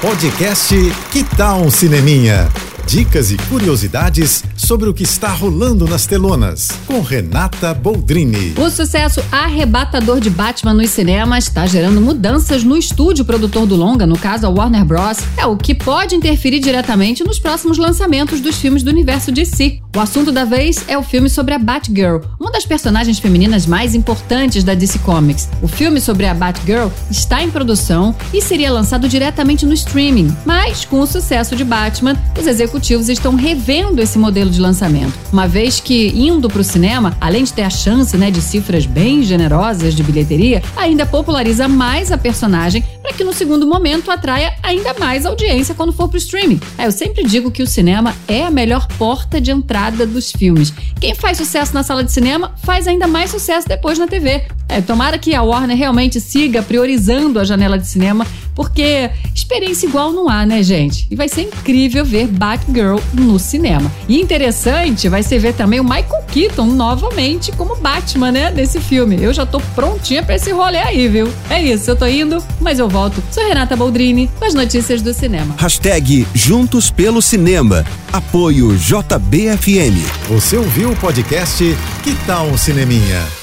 Podcast Que Tal um Cineminha? Dicas e curiosidades sobre o que está rolando nas telonas, com Renata Boldrini. O sucesso arrebatador de Batman nos cinemas está gerando mudanças no estúdio produtor do longa, no caso a Warner Bros., é o que pode interferir diretamente nos próximos lançamentos dos filmes do universo DC. O assunto da vez é o filme sobre a Batgirl, uma das personagens femininas mais importantes da DC Comics. O filme sobre a Batgirl está em produção e seria lançado diretamente no streaming, mas com o sucesso de Batman, os executivos estão revendo esse modelo de lançamento, uma vez que indo para o cinema, além de ter a chance né, de cifras bem generosas de bilheteria, ainda populariza mais a personagem para que no segundo momento atraia ainda mais audiência quando for para o streaming. É, eu sempre digo que o cinema é a melhor porta de entrada dos filmes. Quem faz sucesso na sala de cinema faz ainda mais sucesso depois na TV. É, tomara que a Warner realmente siga priorizando a janela de cinema, porque experiência igual não há, né, gente? E vai ser incrível ver Batgirl no cinema. E interessante vai ser ver também o Michael Keaton novamente como Batman, né, desse filme. Eu já tô prontinha para esse rolê aí, viu? É isso, eu tô indo, mas eu volto. Sou Renata Boldrini com as notícias do cinema. Hashtag Juntos pelo Cinema. Apoio JBFM. Você ouviu o podcast Que Tal um Cineminha?